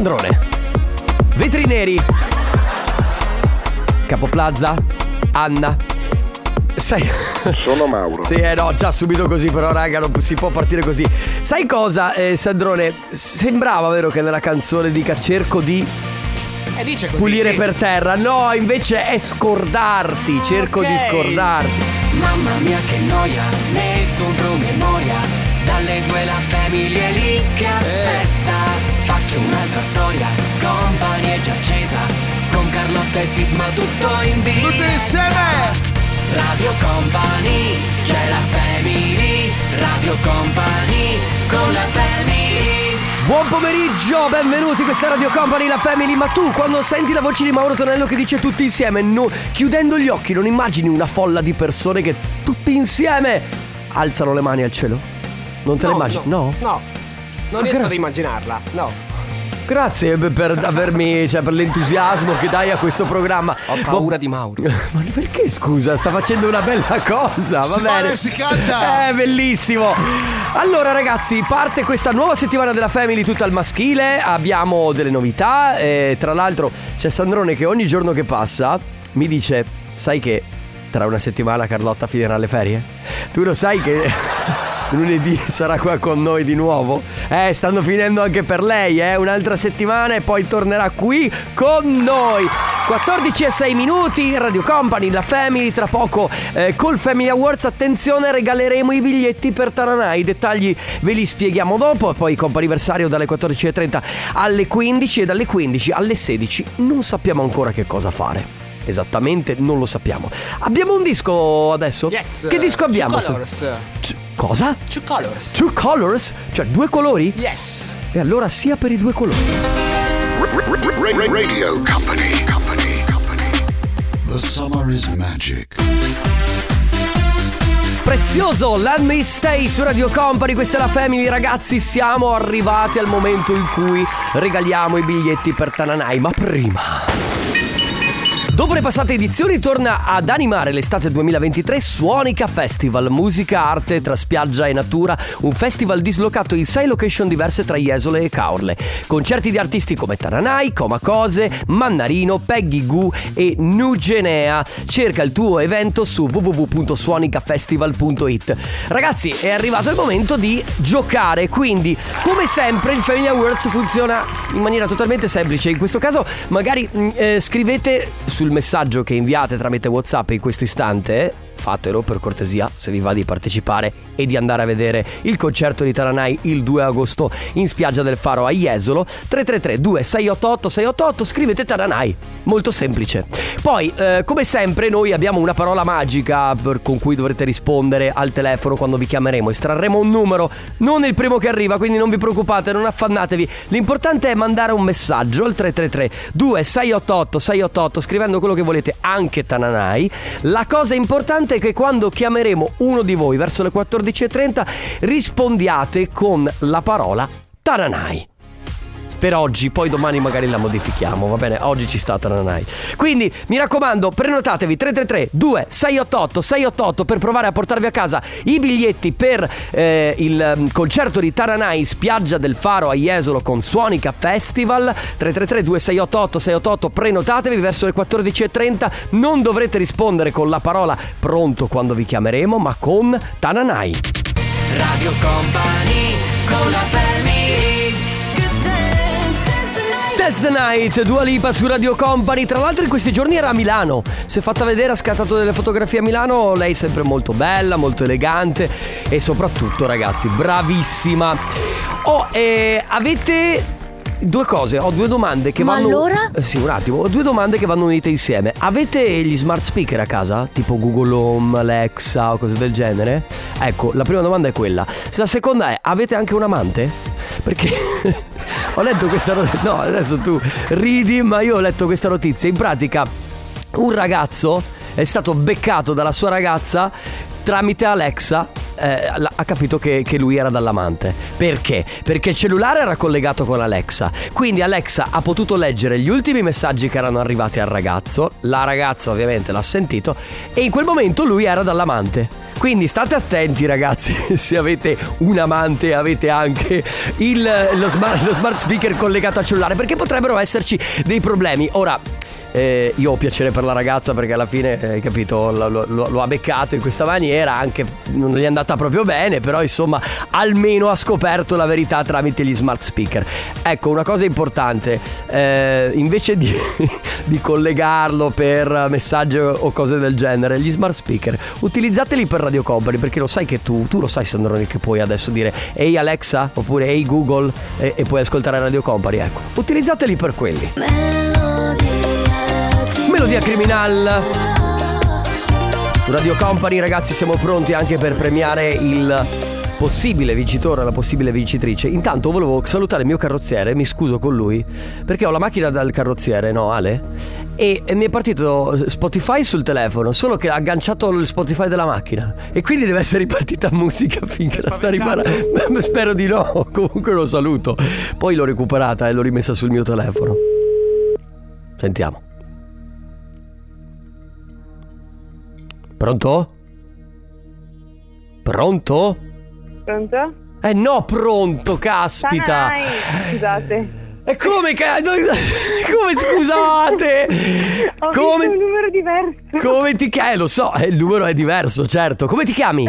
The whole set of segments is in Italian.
Sandrone. Vetri neri. Capoplaza. Anna. Sai. Sono Mauro. Sì, eh no, già subito così, però, raga, non si può partire così. Sai cosa, eh, Sandrone? Sembrava vero che nella canzone dica cerco di E dice così. pulire sì. per terra. No, invece è scordarti. Cerco ok. di scordarti. Mamma mia che noia, metto un promemoria Dalle due la famiglia lì che aspetta Faccio un'altra storia, company è già accesa Con Carlotta e Sisma tutto in diretta Tutti insieme! Radio Company, c'è la family Radio Company, con la family Buon pomeriggio, benvenuti, questa è Radio Company, la Family. Ma tu, quando senti la voce di Mauro Tonello che dice tutti insieme, no- chiudendo gli occhi, non immagini una folla di persone che tutti insieme alzano le mani al cielo? Non te le No, immagini? No. No. Non Ah, riesco gra- ad immaginarla. No. Grazie per- avermi, cioè per l'entusiasmo che dai a questo programma. Ho paura di Mauro. Ma perché scusa? Sta facendo una bella cosa, va Si bene. si canta. È bellissimo. Allora ragazzi, parte questa nuova settimana della Family tutta al maschile, abbiamo delle novità, e tra l'altro c'è Sandrone che ogni giorno che passa mi dice, sai che tra una settimana Carlotta finirà le ferie? Tu lo sai che lunedì sarà qua con noi di nuovo? Eh, stanno finendo anche per lei, eh, un'altra settimana e poi tornerà qui con noi. 14 e 6 minuti, Radio Company, la Family, tra poco eh, col Family Awards, attenzione, regaleremo i biglietti per Taranà, i dettagli ve li spieghiamo dopo, poi comp'anniversario dalle 14.30 alle 15 e dalle 15 alle 16 non sappiamo ancora che cosa fare. Esattamente, non lo sappiamo. Abbiamo un disco adesso? Yes. Che disco abbiamo? Two colors. C- cosa? Two colors. Two colors? Cioè due colori? Yes. E allora sia per i due colori. Radio Company. Company. Company. The summer is magic. Prezioso, Let Me Stay su Radio Company, questa è la Family ragazzi, siamo arrivati al momento in cui regaliamo i biglietti per Tananai, ma prima... Dopo le passate edizioni torna ad animare l'estate 2023 Suonica Festival, musica, arte tra spiaggia e natura, un festival dislocato in sei location diverse tra Jesole e Caorle. Concerti di artisti come Taranai, Coma Cose, Mannarino, Peggy Goo e Nugenea. Cerca il tuo evento su www.suonicafestival.it. Ragazzi, è arrivato il momento di giocare, quindi come sempre il Family Awards funziona in maniera totalmente semplice. In questo caso magari mh, eh, scrivete sul messaggio che inviate tramite WhatsApp in questo istante. Fatelo per cortesia se vi va di partecipare e di andare a vedere il concerto di Taranai il 2 agosto in spiaggia del Faro a Jesolo 333 2688 688 scrivete Taranai. Molto semplice. Poi eh, come sempre noi abbiamo una parola magica per- con cui dovrete rispondere al telefono quando vi chiameremo. Estrarremo un numero non il primo che arriva quindi non vi preoccupate non affannatevi. L'importante è mandare un messaggio al 333 2688 688 scrivendo quello che volete anche Tananai la cosa importante è che quando chiameremo uno di voi verso le 14.30 rispondiate con la parola Tananai per oggi, poi domani magari la modifichiamo, va bene? Oggi ci sta Tananai. Quindi mi raccomando, prenotatevi 333 2688 688 per provare a portarvi a casa i biglietti per eh, il mm, concerto di Taranai in spiaggia del Faro a Jesolo con Suonica Festival 333 2688 688 prenotatevi verso le 14.30 non dovrete rispondere con la parola pronto quando vi chiameremo ma con Tananai Radio Company, con la family The Night, Dua Lipa su Radio Company. Tra l'altro in questi giorni era a Milano. Si è fatta vedere, ha scattato delle fotografie a Milano. Lei è sempre molto bella, molto elegante e soprattutto, ragazzi, bravissima. Oh, eh, avete due cose, ho due domande che Ma vanno allora? Eh, Sì, un attimo, ho due domande che vanno unite insieme. Avete gli smart speaker a casa? Tipo Google Home, Alexa o cose del genere? Ecco, la prima domanda è quella. La seconda è, avete anche un amante? Perché ho letto questa notizia. No, adesso tu ridi, ma io ho letto questa notizia. In pratica, un ragazzo è stato beccato dalla sua ragazza tramite Alexa eh, ha capito che, che lui era dall'amante. Perché? Perché il cellulare era collegato con Alexa. Quindi Alexa ha potuto leggere gli ultimi messaggi che erano arrivati al ragazzo. La ragazza ovviamente l'ha sentito e in quel momento lui era dall'amante. Quindi state attenti ragazzi, se avete un amante avete anche il- lo, smart, lo smart speaker collegato al cellulare, perché potrebbero esserci dei problemi. Ora, eh, io ho piacere per la ragazza perché alla fine, eh, capito, lo, lo- lo- ha beccato in questa maniera, anche non gli è andata proprio bene, però insomma almeno ha scoperto la verità tramite gli smart speaker. Ecco, una cosa importante, eh, invece di, di collegarlo per messaggio o cose del genere, gli smart speaker, utilizzateli per Radio Company perché lo sai che tu, tu lo sai Sandrone che puoi adesso dire Ehi Alexa oppure Ehi Google e, e puoi ascoltare Radio Company, ecco, utilizzateli per quelli. Melodia Criminal su Radio Company ragazzi siamo pronti anche per premiare il possibile vincitore, la possibile vincitrice. Intanto volevo salutare il mio carrozziere, mi scuso con lui perché ho la macchina dal carrozziere, no Ale? E, e mi è partito Spotify sul telefono, solo che ha agganciato il Spotify della macchina e quindi deve essere ripartita musica finché la sta riparando. Spero di no, comunque lo saluto. Poi l'ho recuperata e l'ho rimessa sul mio telefono. Sentiamo. Pronto? Pronto? Pronto? Eh no, pronto, caspita. Dai, scusate. E come ca- Come scusate? Ho Come un numero diverso. Come ti chiami? Eh, lo so, eh, il numero è diverso, certo. Come ti chiami?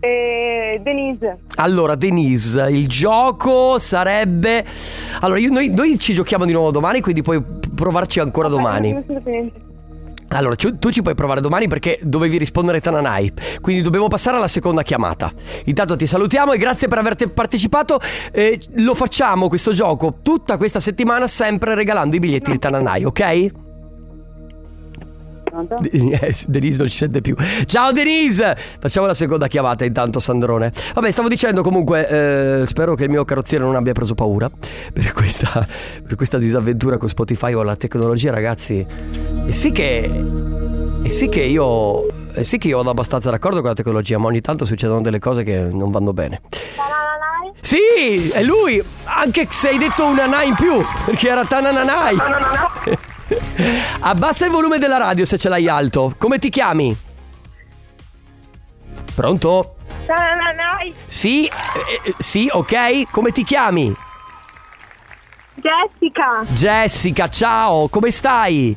Eh, Denise. Allora, Denise, il gioco sarebbe. Allora, io- noi, noi ci giochiamo di nuovo domani, quindi puoi provarci ancora domani. Allora, tu ci puoi provare domani perché dovevi rispondere Tananai. Quindi dobbiamo passare alla seconda chiamata. Intanto ti salutiamo e grazie per aver partecipato. Eh, lo facciamo questo gioco tutta questa settimana, sempre regalando i biglietti di Tananai, ok? Pronto? Eh, Denise non ci sente più. Ciao Denise! Facciamo la seconda chiamata intanto, Sandrone. Vabbè, stavo dicendo comunque, eh, spero che il mio carrozziere non abbia preso paura per questa, per questa disavventura con Spotify o la tecnologia, ragazzi. E sì che. E sì che io. E sì che io vado abbastanza d'accordo con la tecnologia, ma ogni tanto succedono delle cose che non vanno bene. Sì, è lui! Anche se hai detto una na in più, perché era Tanananai. Abbassa il volume della radio se ce l'hai alto. Come ti chiami? Pronto? Tananai. Sì, eh, eh, sì, ok. Come ti chiami? Jessica. Jessica, ciao, come stai?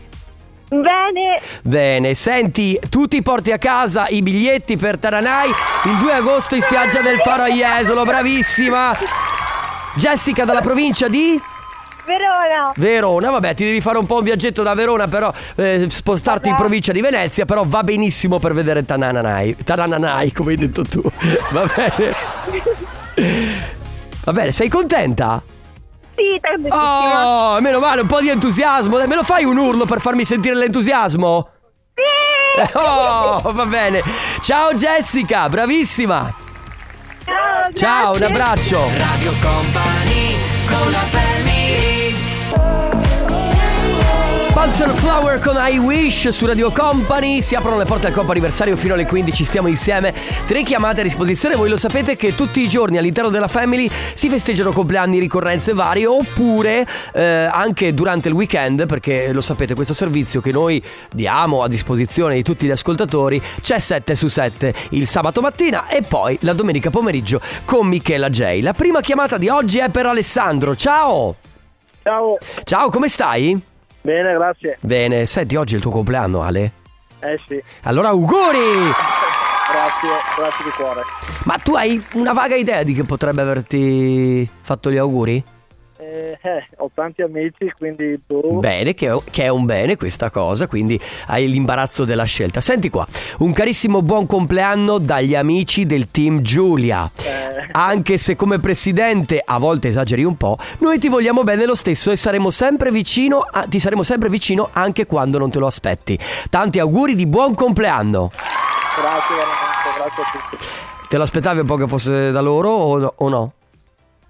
Bene. Bene, senti, tu ti porti a casa i biglietti per Taranai il 2 agosto in spiaggia del Faro a Jesolo, bravissima! Jessica dalla provincia di Verona. Verona, vabbè, ti devi fare un po' un viaggetto da Verona, però eh, spostarti in provincia di Venezia, però va benissimo per vedere Tananai. Tananai, come hai detto tu. Va bene. Va bene, sei contenta? Sì, tantissimo. Oh, meno male, un po' di entusiasmo. Me lo fai un urlo per farmi sentire l'entusiasmo? Sì. Oh, va bene. Ciao Jessica, bravissima. Ciao, Ciao, un abbraccio. Radio Company con la family Panzer Flower con I Wish su Radio Company. Si aprono le porte al compo anniversario fino alle 15. Stiamo insieme. Tre chiamate a disposizione. Voi lo sapete che tutti i giorni all'interno della Family si festeggiano compleanni, ricorrenze varie. Oppure eh, anche durante il weekend, perché lo sapete, questo servizio che noi diamo a disposizione di tutti gli ascoltatori c'è 7 su 7 il sabato mattina e poi la domenica pomeriggio con Michela J. La prima chiamata di oggi è per Alessandro. Ciao! Ciao, Ciao, come stai? Bene, grazie. Bene, senti, oggi è il tuo compleanno, Ale? Eh sì, Allora, auguri! grazie, grazie di cuore. Ma tu hai una vaga idea di che potrebbe averti fatto gli auguri? Eh, eh, ho tanti amici, quindi boh. Bene, che è, che è un bene questa cosa, quindi hai l'imbarazzo della scelta. Senti qua, un carissimo buon compleanno dagli amici del team Giulia. Eh, Anche se come presidente a volte esageri un po', noi ti vogliamo bene lo stesso e saremo sempre vicino, a- ti saremo sempre vicino anche quando non te lo aspetti. Tanti auguri di buon compleanno. grazie veramente, grazie a tutti. Te lo aspettavi un po' che fosse da loro o no? o no?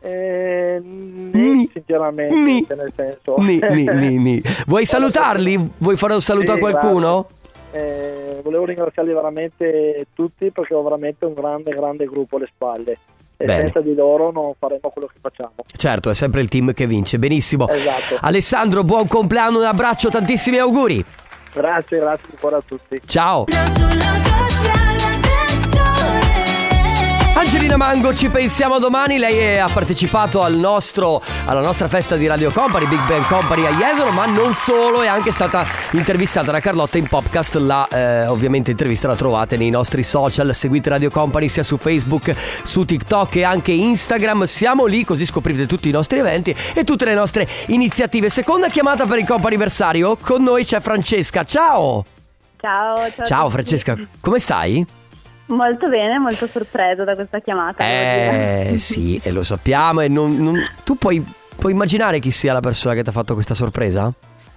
Eh, Ni. ni, sinceramente, Ni. cioè, nel senso. Ni, ni, ni, ni. Vuoi salutarli? Vuoi fare un saluto Sì, a qualcuno? Eh, volevo ringraziarli veramente tutti perché ho veramente un grande, grande gruppo alle spalle. E Bene. senza di loro non faremo quello che facciamo. Certo, è sempre il team che vince, benissimo. Esatto. Alessandro, buon compleanno, un abbraccio, tantissimi auguri. Grazie, grazie cuore a tutti. Ciao. Angelina Mango, ci pensiamo domani. Lei ha partecipato al nostro, alla nostra festa di Radio Company, Big Bang Company a Jesolo, ma non solo, è anche stata intervistata da Carlotta in podcast. La eh, ovviamente intervista la trovate nei nostri social. Seguite Radio Company sia su Facebook, su TikTok e anche Instagram. Siamo lì così scoprite tutti i nostri eventi e tutte le nostre iniziative. Seconda chiamata per il comp'anniversario. Con noi c'è Francesca. Ciao! Ciao, ciao. Ciao. Francesca, come stai? Molto bene, molto sorpresa da questa chiamata. Eh sì, e lo sappiamo. E non, non- tu puoi, puoi immaginare chi sia la persona che ti ha fatto questa sorpresa?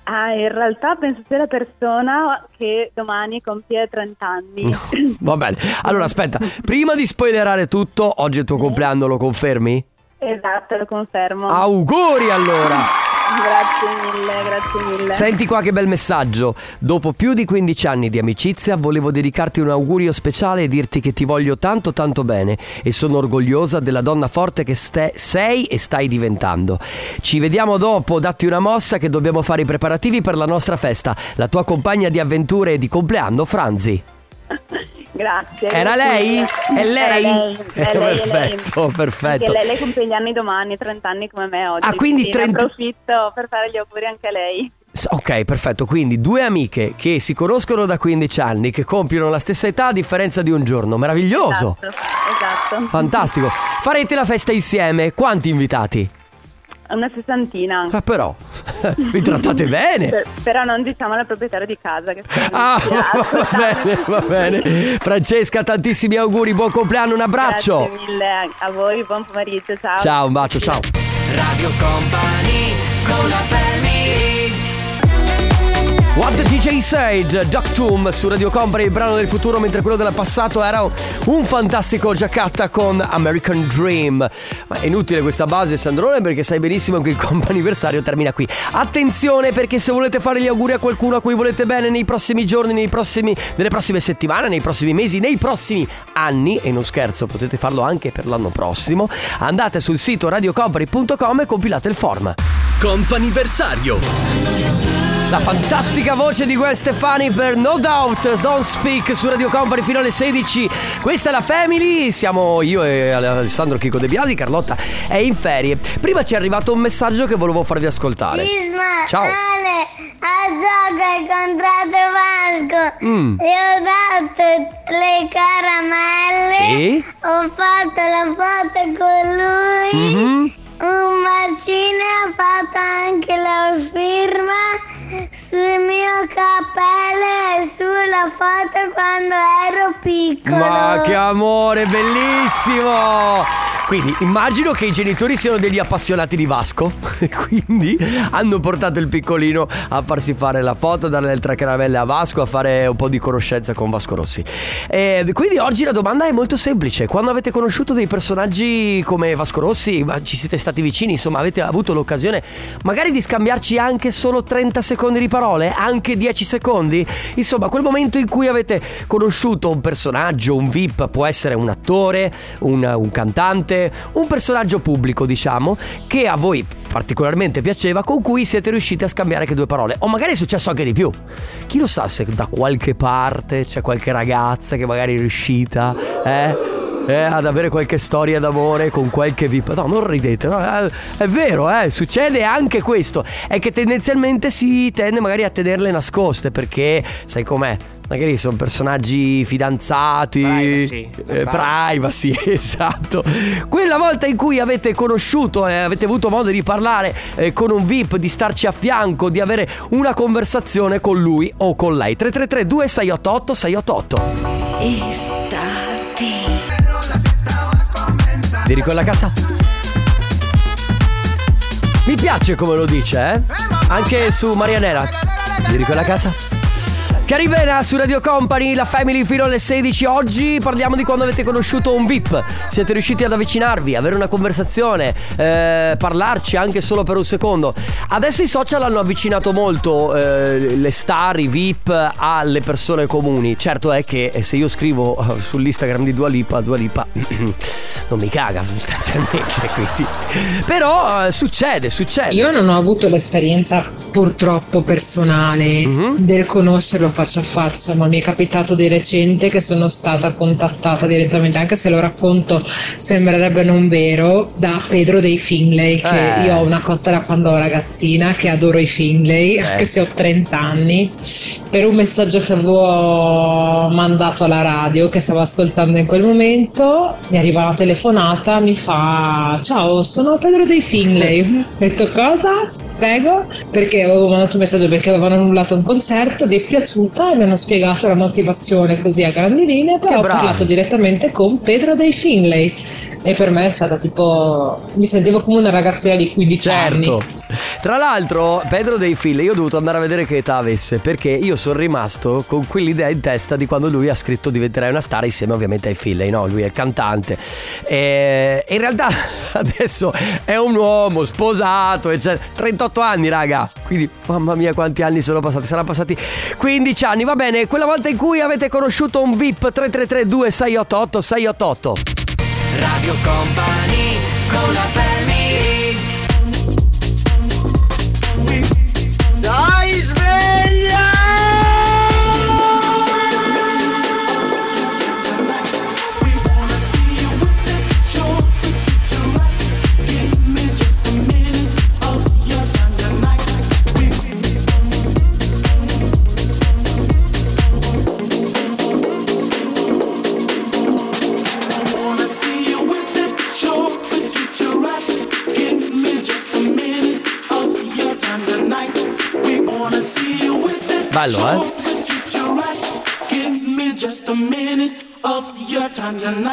Ah, in realtà penso sia la persona che domani compie 30 anni. Va bene. Allora aspetta, prima di spoilerare tutto, oggi è il tuo compleanno, lo confermi? Esatto, lo confermo. Auguri allora! Grazie mille, grazie mille. Senti qua che bel messaggio. Dopo più di 15 anni di amicizia volevo dedicarti un augurio speciale e dirti che ti voglio tanto tanto bene e sono orgogliosa della donna forte che ste- sei e stai diventando. Ci vediamo dopo, datti una mossa che dobbiamo fare i preparativi per la nostra festa. La tua compagna di avventure e di compleanno, Franzi. Grazie. Era lei? È lei? Era lei, è lei, è lei. Perfetto, perfetto. Anche lei, lei compie gli anni domani, 30 anni come me oggi. Ah, quindi 30 ne approfitto per fare gli auguri anche a lei. Ok, perfetto. Quindi due amiche che si conoscono da 15 anni, che compiono la stessa età a differenza di un giorno. Meraviglioso! Esatto. esatto. Fantastico. Farete la festa insieme. Quanti invitati? Una sessantina. Ah, però, vi trattate bene. Per- però non diciamo al proprietario di casa che Ah, va bene, va bene. Francesca, tantissimi auguri, buon compleanno, un abbraccio. Grazie mille a voi, buon pomeriggio, ciao. Ciao, un bacio, ciao. Radio Company con la family What the DJ said, Duck Tomb su Radio Company, il brano del futuro, mentre quello del passato era un fantastico giaccatta con American Dream. Ma è inutile questa base, Sandrone, perché sai benissimo che il comp'anniversario termina qui. Attenzione, perché se volete fare gli auguri a qualcuno a cui volete bene nei prossimi giorni, nei prossimi, nelle prossime settimane, nei prossimi mesi, nei prossimi anni, e non scherzo, potete farlo anche per l'anno prossimo, andate sul sito radiocompany.com e compilate il form. Comp'anniversario. La fantastica voce di Gwen Stefani per No Doubt Don't Speak su Radio Company fino alle 16 Questa è la Family Siamo io e Alessandro Chico De Biasi Carlotta è in ferie Prima ci è arrivato un messaggio che volevo farvi ascoltare Sisma, Ciao. Ale, a gioco hai incontrato Vasco Mm. Gli ho dato le caramelle Sì? Ho fatto la foto con lui Mhm. Un bacino ho fatto anche la firma sul mio cappello e sulla foto quando ero piccolo Ma che amore, bellissimo! Quindi immagino che i genitori siano degli appassionati di Vasco quindi hanno portato il piccolino a farsi fare la foto, a dare le tre caramelle a Vasco, a fare un po' di conoscenza con Vasco Rossi. E quindi oggi la domanda è molto semplice. Quando avete conosciuto dei personaggi come Vasco Rossi, ma ci siete stati vicini, insomma avete avuto l'occasione magari di scambiarci anche solo 30 secondi di parole, anche 10 secondi? Insomma, quel momento in cui avete conosciuto un personaggio, un VIP, può essere un attore, un, un cantante, un personaggio pubblico, diciamo, che a voi particolarmente piaceva, con cui siete riusciti a scambiare anche due parole. O magari è successo anche di più. Chi lo sa se da qualche parte c'è qualche ragazza che magari è riuscita, eh? Eh, ad avere qualche storia d'amore con qualche VIP. No, non ridete, no, eh, è vero, eh, succede anche questo. È che tendenzialmente si tende magari a tenerle nascoste perché, sai com'è? Magari sono personaggi fidanzati, Privacy. eh, privacy, esatto. Quella volta in cui avete conosciuto e avete avuto modo di parlare eh, con un VIP, di starci a fianco, di avere una conversazione con lui o con lei. 333 2688 688. Di quella casa? Mi piace come lo dice, eh? Anche su Marianela. Di quella casa? Caribena su Radio Company, la Family fino alle 16. Oggi parliamo di quando avete conosciuto un VIP. Siete riusciti ad avvicinarvi, avere una conversazione, eh, parlarci anche solo per un secondo. Adesso i social hanno avvicinato molto eh, le star, i VIP alle persone comuni. Certo è che se io scrivo eh, sull'Instagram di Dua Lipa, Dua Lipa non mi caga sostanzialmente. Quindi. Però eh, succede, succede. Io non ho avuto l'esperienza purtroppo personale Mhm. del conoscerlo faccia a faccia, ma mi è capitato di recente che sono stata contattata direttamente, anche se lo racconto sembrerebbe non vero, da Pedro dei Finlay, che Eh. io ho una cotta da quando ero ragazzina, che adoro i Finlay, anche se ho 30 anni, per un messaggio che avevo mandato alla radio, che stavo ascoltando in quel momento, mi arriva una telefonata, mi fa ciao, sono Pedro dei Finlay. Ho detto cosa? Prego, perché avevo mandato un messaggio perché avevano annullato un concerto, dispiaciuta e mi hanno spiegato la motivazione così a grandi linee, Che ho parlato direttamente con Pedro dei Finlay e per me è stata tipo mi sentivo come una ragazzina di 15 anni. Tra l'altro, Pedro dei Figli, io ho dovuto andare a vedere che età avesse perché io sono rimasto con quell'idea in testa di quando lui ha scritto diventerai una star insieme ovviamente ai Figli, no? Lui è il cantante. E in realtà adesso è un uomo sposato, eccetera. 38 anni, raga. Quindi, mamma mia, quanti anni sono passati? Saranno passati 15 anni, va bene. Quella volta in cui avete conosciuto un VIP 333 2688 688. Radio Company con la family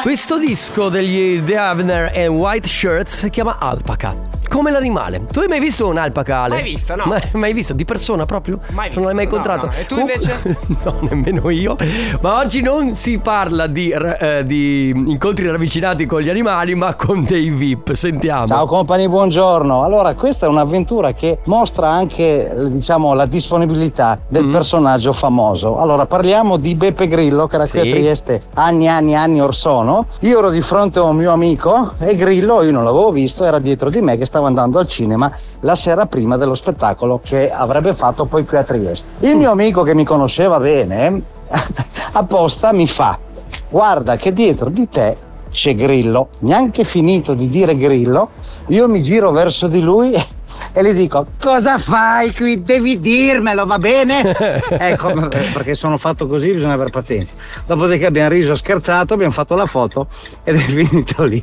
Questo disco degli The Avener e White Shirts si chiama Alpaca. Come l'animale. Tu hai mai visto un'alpaca? Ale? Mai vista, no. Mai, mai visto? Di persona proprio? Mai Non l'hai mai visto, no, incontrato? no. E tu Comunque- no, nemmeno io. Ma oggi non si parla di, eh, di incontri ravvicinati con gli animali, ma con dei VIP. Sentiamo. Ciao compagni, buongiorno. Allora, questa è un'avventura che mostra anche, diciamo, la disponibilità del Mm. personaggio famoso. Allora, parliamo di Beppe Grillo, che era qui Sì. a Trieste anni, anni, anni or sono. Io ero di fronte a un mio amico e Grillo, io non l'avevo visto, era dietro di me che stava andando al cinema la sera prima dello spettacolo che avrebbe fatto poi qui a Trieste. Il mio amico che mi conosceva bene, apposta mi fa, guarda che dietro di te c'è Grillo, neanche finito di dire Grillo, io mi giro verso di lui e gli dico cosa fai qui? Devi dirmelo, va bene? ecco, perché sono fatto così, bisogna avere pazienza. Dopodiché abbiamo riso, scherzato, abbiamo fatto la foto ed è finito lì.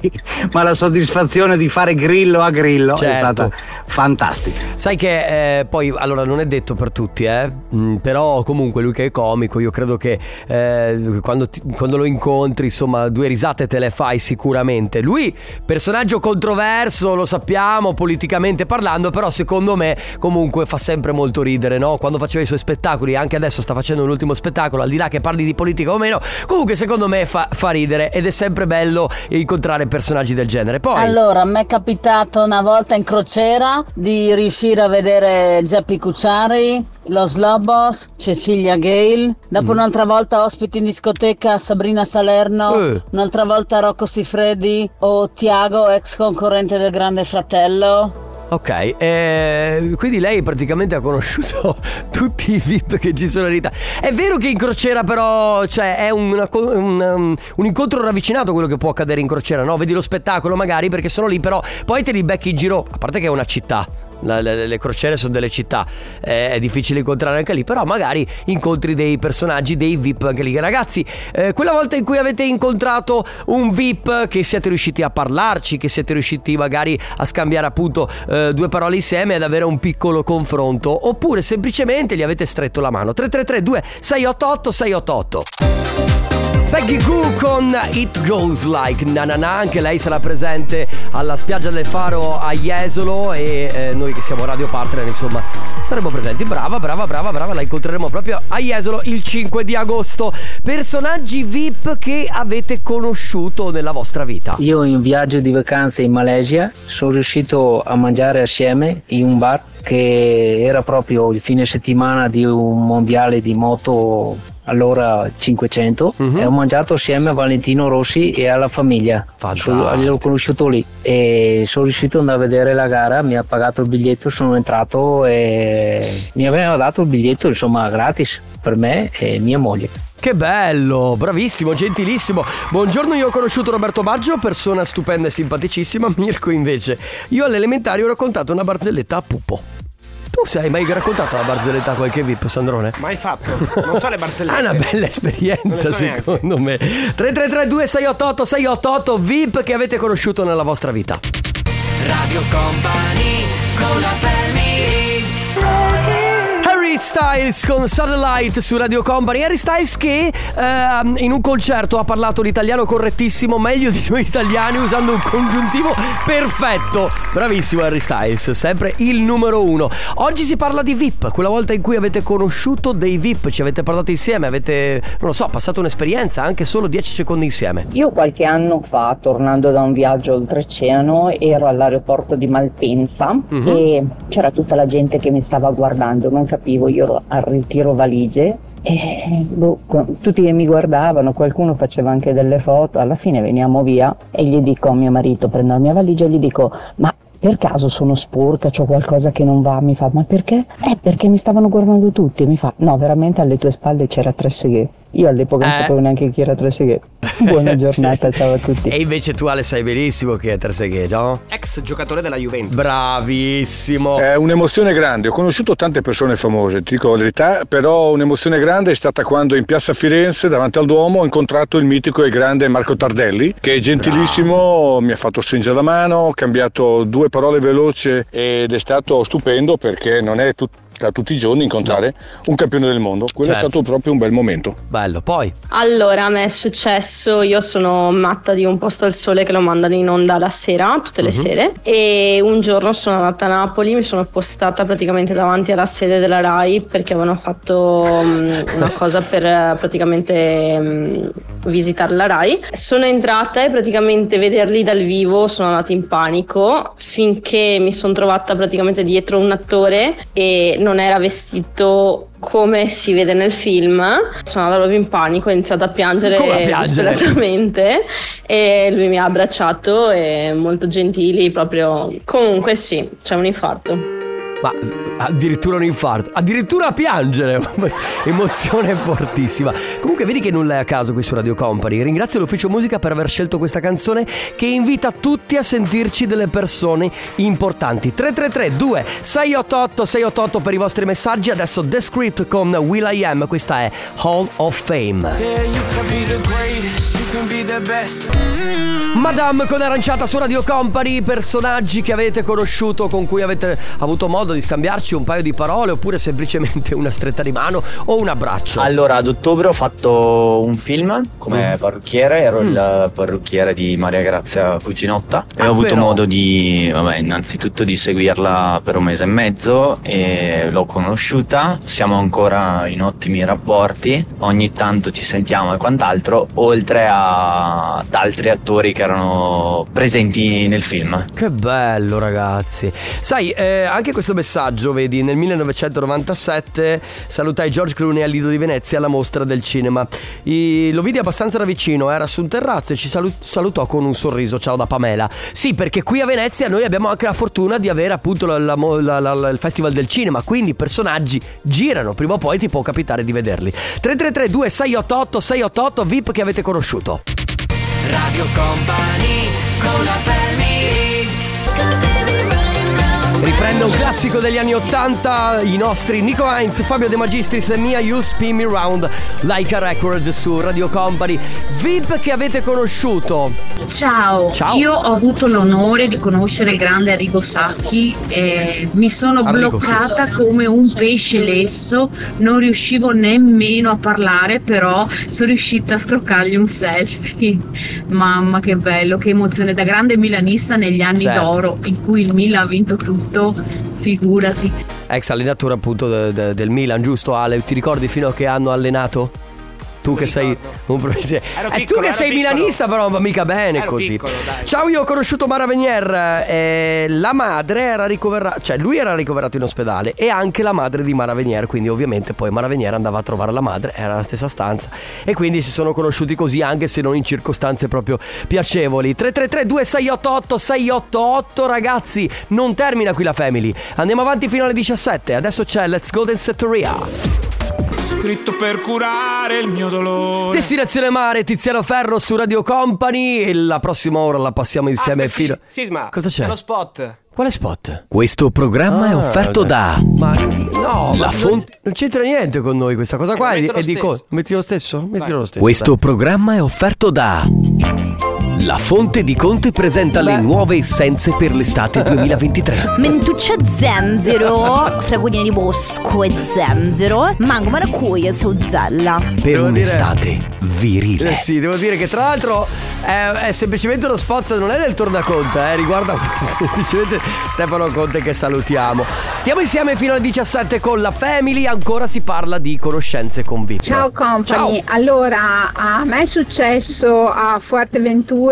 Ma la soddisfazione di fare Grillo a Grillo è Certo. stata fantastica. Sai che eh, poi, allora non è detto per tutti, eh? Mm, però comunque lui che è comico, io credo che eh, quando, ti- quando lo incontri, insomma, due risate te le fai sicuramente. Lui, personaggio controverso, lo sappiamo, politicamente parlando, però secondo me comunque fa sempre molto ridere, no? Quando faceva i suoi spettacoli, anche adesso sta facendo un ultimo spettacolo, al di là che parli di politica o meno, comunque secondo me fa, fa ridere ed è sempre bello incontrare personaggi del genere. Poi... Allora, a me è capitato una volta in crociera di riuscire a vedere Geppi Cucciari, Los Lobos, Cecilia Gale, dopo un'altra volta ospiti in discoteca Sabrina Salerno, Eh. un'altra volta Rocco Siffredi o Tiago, ex concorrente del Grande Fratello. Ok, eh, quindi lei praticamente ha conosciuto tutti i VIP che ci sono in Italia. È vero che in crociera però, cioè è una un, um, un incontro ravvicinato quello che può accadere in crociera, no? Vedi lo spettacolo magari perché sono lì, però poi te li becchi in giro, a parte che è una città. La- le, le crociere sono delle città, eh, è difficile incontrare anche lì, però magari incontri dei personaggi, dei VIP anche lì. Ragazzi, eh, quella volta in cui avete incontrato un VIP che siete riusciti a parlarci, che siete riusciti magari a scambiare appunto eh, due parole insieme ed avere un piccolo confronto, oppure semplicemente gli avete stretto la mano. 333 2688 688 Peggy Goo con It Goes Like Na Na Na, anche lei sarà presente alla spiaggia del Faro a Jesolo e eh, noi che siamo radio partner insomma saremo presenti. Brava, brava, brava, brava, la incontreremo proprio a Jesolo il 5 di agosto. Personaggi VIP che avete conosciuto nella vostra vita. Io in viaggio di vacanze in Malesia sono riuscito a mangiare assieme in un bar che era proprio il fine settimana di un mondiale di moto allora 500 e ho mangiato assieme a Valentino Rossi e alla famiglia Sono- l'ho conosciuto lì e sono riuscito ad andare a vedere la gara mi ha pagato il biglietto sono entrato e mi aveva dato il biglietto insomma gratis per me e mia moglie Che bello, bravissimo, gentilissimo. Buongiorno, io ho conosciuto Roberto Baggio, persona stupenda e simpaticissima. Mirko invece. Io all'elementare ho raccontato una barzelletta a Pupo. Tu sei mai raccontato la barzelletta a qualche VIP, Sandrone? Mai fatto. Non so le barzellette. Ah, una bella esperienza, so neanche. secondo me. 3332 688 688 VIP che avete conosciuto nella vostra vita. Radio Company con la family Harry Styles con Satellite su Radio Company. Harry Styles che ehm, in un concerto ha parlato l'italiano correttissimo, meglio di noi italiani, usando un congiuntivo perfetto. Bravissimo Harry Styles, sempre il numero uno. Oggi si parla di VIP, quella volta in cui avete conosciuto dei VIP, ci avete parlato insieme, avete, non lo so, passato un'esperienza, anche solo 10 secondi insieme. Io qualche anno fa, tornando da un viaggio oltreoceano, ero all'aeroporto di Malpensa Mhm. e c'era tutta la gente che mi stava guardando, non capivo, io ero al ritiro valigie e boh, tutti mi guardavano, qualcuno faceva anche delle foto, alla fine veniamo via e gli dico a mio marito, prendo la mia valigia e gli dico ma per caso sono sporca, c'ho qualcosa che non va, mi fa ma perché? Eh perché mi stavano guardando tutti, mi fa no veramente alle tue spalle c'era Treseghe. Io all'epoca non Eh. sapevo neanche chi era Treseghe. Buona giornata, ciao a tutti. E invece tu Ale sai benissimo che è Trezeguet, no? Ex giocatore della Juventus. Bravissimo. È un'emozione grande, ho conosciuto tante persone famose, ti dico la verità, però un'emozione grande è stata quando in piazza Firenze, davanti al Duomo, ho incontrato il mitico e grande Marco Tardelli, che è gentilissimo, mi ha fatto stringere la mano, ho cambiato due parole veloci ed è stato stupendo perché non è tut- da tutti i giorni incontrare un campione del mondo. Quello Certo. è stato proprio un bel momento. Bello, poi. Allora, a me è successo, io sono matta di un posto al sole che lo mandano in onda la sera, tutte le Mhm. sere, e un giorno sono andata a Napoli, mi sono postata praticamente davanti alla sede della RAI perché avevano fatto mm, una cosa per praticamente mm, visitare la RAI. Sono entrata e praticamente vederli dal vivo sono andata in panico finché mi sono trovata praticamente dietro un attore e non era vestito come si vede nel film. Sono andata proprio in panico, ho iniziato a piangere, Come a piangere? disperatamente e lui mi ha abbracciato e molto gentili, proprio comunque sì, c'è un infarto. Ma addirittura un infarto, addirittura piangere, emozione fortissima. Comunque vedi che nulla è a caso qui su Radio Company. Ringrazio l'ufficio musica per aver scelto questa canzone che invita tutti a sentirci delle persone importanti. 333 2 688 688 per i vostri messaggi. Adesso The Script con Will I Am, questa è Hall of Fame. Yeah, Madame con aranciata su Radio Company, personaggi che avete conosciuto, con cui avete avuto modo di scambiarci un paio di parole oppure semplicemente una stretta di mano o un abbraccio. Allora, ad ottobre ho fatto un film come Mm. parrucchiere, ero Mm. il parrucchiere di Maria Grazia Cucinotta e Ah, ho avuto però. modo di, vabbè, innanzitutto di seguirla per un mese e mezzo e l'ho conosciuta, siamo ancora in ottimi rapporti, ogni tanto ci sentiamo e quant'altro, oltre a- ad altri attori che erano presenti nel film. Che bello ragazzi. Sai eh, anche questo messaggio Vedi nel 1997 Salutai George Clooney al Lido di Venezia Alla mostra del cinema. I- Lo vidi abbastanza da vicino Era su un terrazzo e ci salu- salutò con un sorriso. Ciao da Pamela. Sì perché qui a Venezia Noi abbiamo anche la fortuna di avere appunto la- la- la- Il festival del cinema Quindi i personaggi girano Prima o poi ti può capitare di vederli. 333 2688 688 VIP che avete conosciuto Radio Company con la Riprende un classico degli anni 80, i nostri Nico Heinz, Fabio De Magistris e Mia You Spin Me Round, Like a Record su Radio Company. VIP che avete conosciuto. Ciao. Ciao. io ho avuto l'onore di conoscere il grande Arrigo Sacchi e mi sono Arrigo, bloccata come un pesce lesso, non riuscivo nemmeno a parlare, però sono riuscita a scroccargli un selfie. Mamma che bello, che emozione, da grande milanista negli anni Certo. d'oro in cui il Milan ha vinto tutto, figurati. Ex allenatore appunto de- de- del Milan, giusto Ale? Ti ricordi fino a che anno ha allenato? Tu che sei un professionista. Eh, tu che sei piccolo. milanista, però va mica bene Ero così. piccolo. Ciao, io ho conosciuto Mara Venier. eh, la madre era ricoverata, cioè lui era ricoverato in ospedale e anche la madre di Mara Venier. Quindi, ovviamente, poi Mara Venier andava a trovare la madre, era la stessa stanza. E quindi si sono conosciuti così, anche se non in circostanze proprio piacevoli. 333-2688-688, ragazzi. Non termina qui la Family. Andiamo avanti fino alle 17. Adesso c'è Let's Golden Setteria. Scritto per curare il mio dolore. Destinazione Mare, Tiziano Ferro su Radio Company e la prossima ora la passiamo insieme fino... Sisma, Cosa c'è? c'è lo spot. Quale spot? Questo programma è Ah, offerto dai. da Ma no, La ma fonte- non c'entra niente con noi questa cosa qua. Eh, metto e lo dico, stesso. metti lo stesso? Metti lo stesso. Questo programma è offerto da La Fonte di Conte presenta le nuove essenze per l'estate 2023. Mentuccia zenzero, fragolini di bosco e zenzero, mango maracuja e sauzella. Per Devo un'estate virile. Eh sì, devo dire che tra l'altro è, è semplicemente uno spot, non è del tornaconte, eh, riguarda semplicemente Stefano Conte che salutiamo. Stiamo insieme fino alle 17 con la Family, ancora si parla di conoscenze con VIP. Ciao company, Ciao. allora a me è successo a Fuerteventura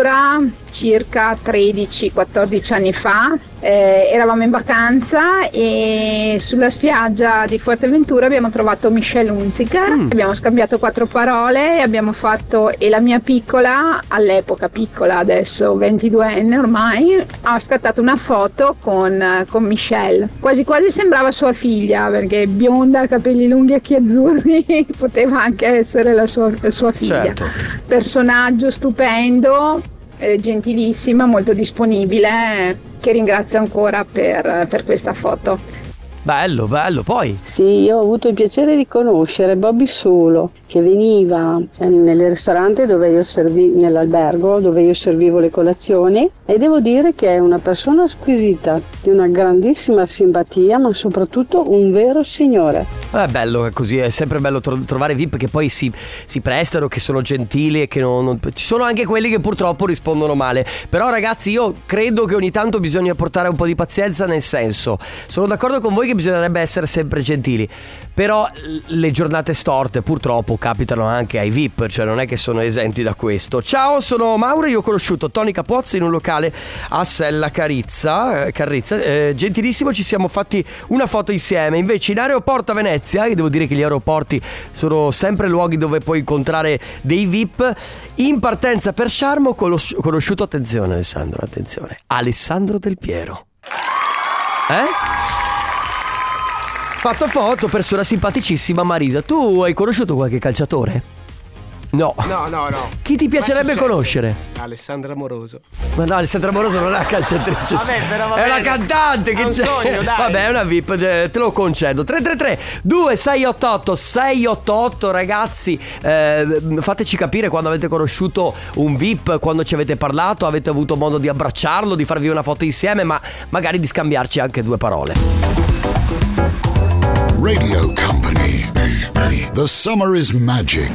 circa 13-14 anni fa, Eh, eravamo in vacanza e sulla spiaggia di Fuerteventura abbiamo trovato Michelle Hunziker, abbiamo scambiato quattro parole e abbiamo fatto, e la mia piccola, all'epoca piccola adesso 22enne ormai, ha scattato una foto con, con Michelle, quasi quasi sembrava sua figlia perché bionda, capelli lunghi, occhi azzurri, poteva anche essere la sua, la sua figlia. Certo. Personaggio stupendo, eh, gentilissima, molto disponibile, che ringrazio ancora per, per questa foto. Bello, bello, poi. Sì, io ho avuto il piacere di conoscere Bobby Solo, che veniva eh, nel ristorante dove io servi, nell'albergo dove io servivo le colazioni e devo dire che è una persona squisita, di una grandissima simpatia, ma soprattutto un vero signore. È bello, è così, è sempre bello tro- trovare VIP che poi si, si prestano, che sono gentili e che non, non- Ci sono anche quelli che purtroppo rispondono male. Però ragazzi io credo che ogni tanto bisogna portare un po' di pazienza nel senso. Sono d'accordo con voi che bisognerebbe essere sempre gentili. Però le giornate storte purtroppo capitano anche ai VIP, cioè non è che sono esenti da questo. Ciao, sono Mauro io ho conosciuto Tony Capozzi in un locale a Sella Carizza, eh, Carrizza. Eh, gentilissimo, ci siamo fatti una foto insieme. Invece in aeroporto a Venezia, e devo dire che gli aeroporti sono sempre luoghi dove puoi incontrare dei VIP, in partenza per Sharm ho conos- conosciuto, attenzione Alessandro, attenzione, Alessandro Del Piero. Eh? Fatto foto, persona simpaticissima Marisa. Tu hai conosciuto qualche calciatore? No. No, no, no. Chi ti piacerebbe conoscere? Alessandra Moroso. Ma no, Alessandra Moroso non è una calciatrice. Vabbè, però va è una cantante che un c'è. sogno, dai. Vabbè, è una VIP, eh, te lo concedo. 333 2688 688 ragazzi, eh, fateci capire quando avete conosciuto un VIP, quando ci avete parlato, avete avuto modo di abbracciarlo, di farvi una foto insieme, ma magari di scambiarci anche due parole. Radio Company. The summer is magic.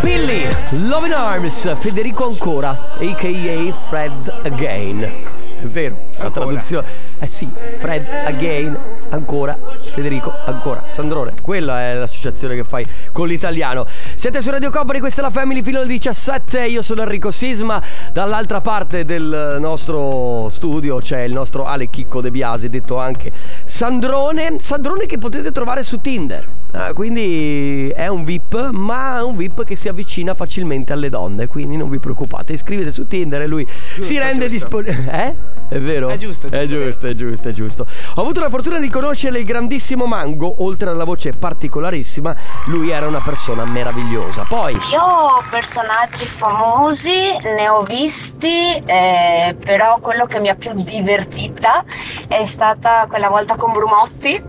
Billy, Love in Arms, Federico ancora, a.k.a. Fred Again. È vero, la traduzione. Eh sì, Fred Again, ancora, Federico ancora. Sandrone, quella è l'associazione che fai con l'italiano. Siete su Radio Company, questa è la Family fino al 17. Io sono Enrico Sisma. Dall'altra parte del nostro studio c'è il nostro Ale Chicco De Biasi, detto anche Sandrone. Sandrone che potete trovare su Tinder. Ah, quindi è un VIP, ma è un VIP che si avvicina facilmente alle donne. Quindi non vi preoccupate, iscrivete su Tinder e lui si rende disponibile. Eh? È vero? È giusto, È giusto, è giusto, è giusto. Ho avuto la fortuna di conoscere il grandissimo Mango, oltre alla voce particolarissima, lui era una persona meravigliosa. Poi Io personaggi famosi ne ho visti, eh, però quello che mi ha più divertita è stata quella volta con Brumotti,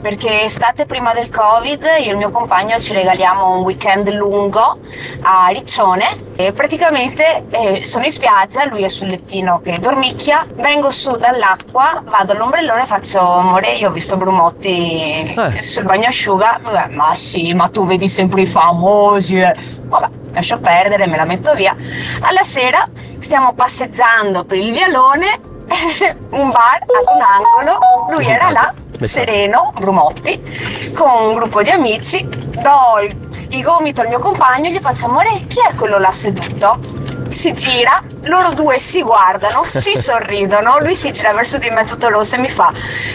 perché estate prima del Covid io e il mio compagno ci regaliamo un weekend lungo a Riccione e praticamente eh, sono in spiaggia, lui è sul lettino che dormicchia, vengo su dall'acqua, vado all'ombrellone e faccio amore, io ho visto Brumotti sul bagnasciuga, Vabbè, ma sì, ma tu vedi sempre i famosi. eh." Vabbè, lascio perdere, me la metto via. Alla sera stiamo passeggiando per il vialone, un bar ad un angolo, lui era là, sereno, Brumotti, con un gruppo di amici, do il, il gomito al mio compagno gli faccio amore, chi è quello là seduto? Si gira, loro due si guardano, si sorridono, lui si gira verso di me tutto rosso e mi fa,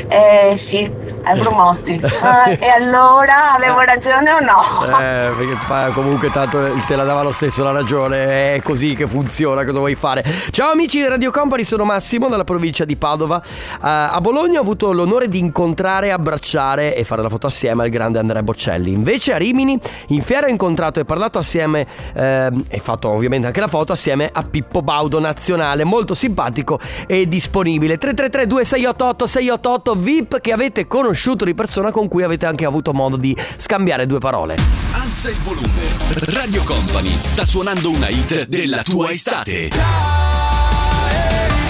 eh sì, è Brumotti. Ah, e allora avevo ragione o no? Eh, perché comunque tanto te la dava lo stesso la ragione, è così che funziona, cosa vuoi fare? Ciao amici di Radio Company, sono Massimo dalla provincia di Padova. Eh, a Bologna ho avuto l'onore di incontrare, abbracciare e fare la foto assieme al grande Andrea Boccelli. Invece a Rimini in fiera ho incontrato e parlato assieme ehm, e fatto ovviamente anche la foto assieme a Pippo Baudo nazionale, molto simpatico e disponibile. 333 2688 688 VIP che avete conosciuto di persona con cui avete anche avuto modo di scambiare due parole. Alza il volume. Radio Company sta suonando una hit della tua estate.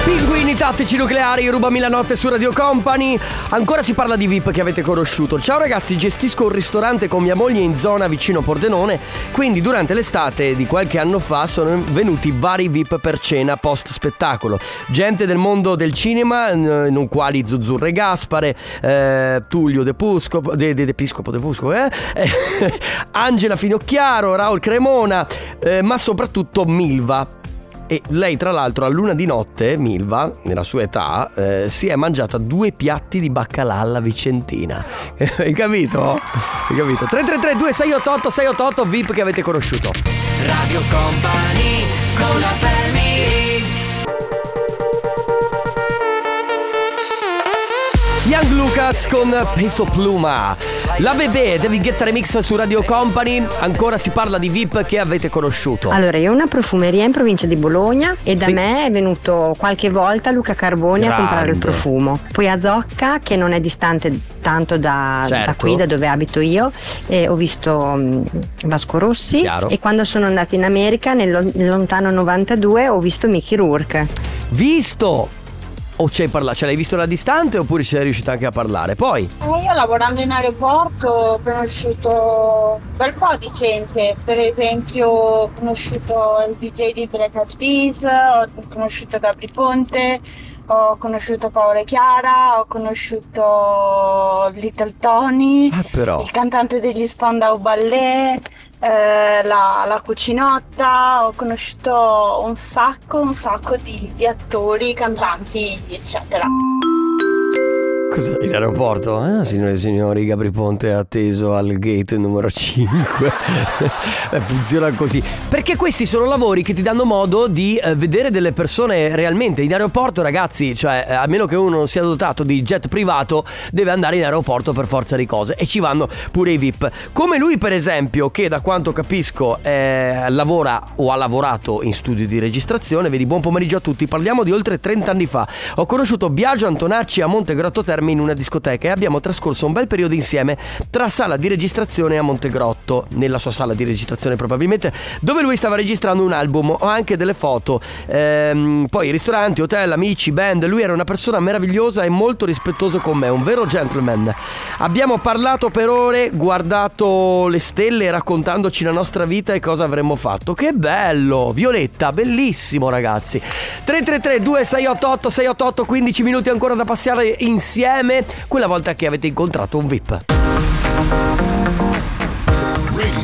Pinguini tattici nucleari, rubami la notte su Radio Company. Ancora si parla di VIP che avete conosciuto. Ciao ragazzi, gestisco un ristorante con mia moglie in zona vicino Pordenone. Quindi durante l'estate di qualche anno fa sono venuti vari VIP per cena post spettacolo. Gente del mondo del cinema, non quali Zuzzurre Gaspare, eh, Tullio De Puscopo, De, De, De Piscopo eh? Eh, Angela Finocchiaro, Raul Cremona, eh, ma soprattutto Milva. E lei, tra l'altro, a luna di notte, Milva, nella sua età, eh, si è mangiata due piatti di baccalà alla Vicentina. Hai capito? Hai capito? 333 2688 688 VIP che avete conosciuto. Radio Company con la family Young Lucas con Peso Pluma. La Bebè, David Guetta Remix su Radio Company. Ancora si parla di VIP che avete conosciuto. Allora, io ho una profumeria in provincia di Bologna e da me è venuto qualche volta Luca Carboni a comprare il Grande. profumo. Poi a Zocca, che non è distante tanto da, Certo. da qui, da dove abito io, eh, ho visto mm, Vasco Rossi Chiaro. e quando sono andata in America nel lontano 92 ho visto Mickey Rourke. Visto! O ci hai parlato? Ce l'hai visto da distante oppure ci sei riuscita anche a parlare? Poi? Eh, io lavorando in aeroporto ho conosciuto un bel po' di gente, per esempio ho conosciuto il DJ di Black Eyed Peas, ho conosciuto Gabri Ponte, ho conosciuto Paola e Chiara, ho conosciuto Little Tony, però. il cantante degli Spandau Ballet, eh, la, la cucinotta, ho conosciuto un sacco, un sacco di, di attori, cantanti, eccetera. Cosa in aeroporto? Ah, signore e signori, Gabri Ponte è atteso al gate numero 5. Eh, Funziona così. Perché questi sono lavori che ti danno modo di eh, vedere delle persone realmente. In aeroporto, ragazzi, cioè, eh, a meno che uno non sia dotato di jet privato, deve andare in aeroporto per forza di cose. E ci vanno pure i VIP. Come lui, per esempio, che da quanto capisco eh, lavora o ha lavorato in studio di registrazione. Vedi, buon pomeriggio a tutti. Parliamo di oltre 30 anni fa. Ho conosciuto Biagio Antonacci a Montegrotto Terme in una discoteca e abbiamo trascorso un bel periodo insieme tra sala di registrazione a Montegrotto, nella sua sala di registrazione probabilmente, dove lui stava registrando un album. Ho anche delle foto. Ehm, poi ristoranti, hotel, amici, band. Lui era una persona meravigliosa e molto rispettoso con me, un vero gentleman. Abbiamo parlato per ore, guardato le stelle, raccontandoci la nostra vita e cosa avremmo fatto. Che bello! Violetta, bellissimo ragazzi. 333 2688 688 15 minuti ancora da passare insieme. Quella volta che avete incontrato un VIP.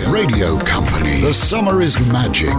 Radio Company. The summer is magic.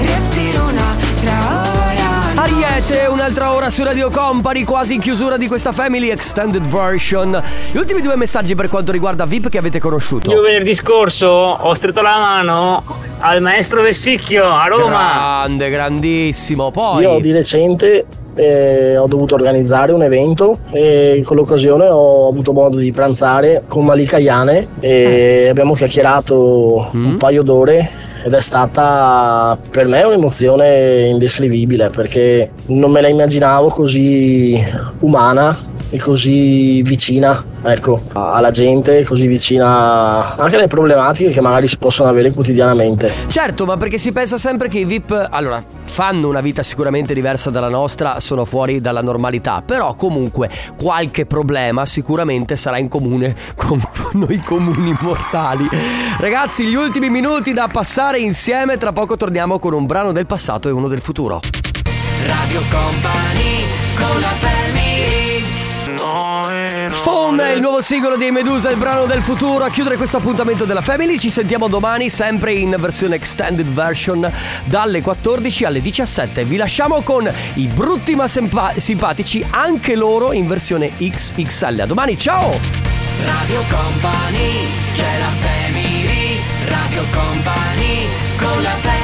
Respiro un'altra ora Ariete, un'altra ora su Radio Company, quasi in chiusura di questa Family Extended Version. Gli ultimi due messaggi per quanto riguarda VIP che avete conosciuto. Io venerdì scorso ho stretto la mano al maestro Vessicchio a Roma. Grande, grandissimo. Poi. Io di recente ho dovuto organizzare un evento e con l'occasione ho avuto modo di pranzare con Malika Iane e abbiamo chiacchierato un paio d'ore ed è stata per me un'emozione indescrivibile perché non me la immaginavo così umana e così vicina ecco, alla gente, così vicina anche alle problematiche che magari si possono avere quotidianamente. Certo, ma perché si pensa sempre che i VIP, allora, fanno una vita sicuramente diversa dalla nostra, sono fuori dalla normalità, però comunque qualche problema sicuramente sarà in comune con noi comuni mortali. Ragazzi, gli ultimi minuti da passare insieme, tra poco torniamo con un brano del passato e uno del futuro. Radio Company con la è il nuovo singolo di Medusa, il brano del futuro. A chiudere questo appuntamento della Family ci sentiamo domani sempre in versione extended version dalle 14 alle 17. Vi lasciamo con i brutti ma sempa- simpatici, anche loro in versione XXL. A domani, ciao! Radio Company c'è la family Radio Company con la family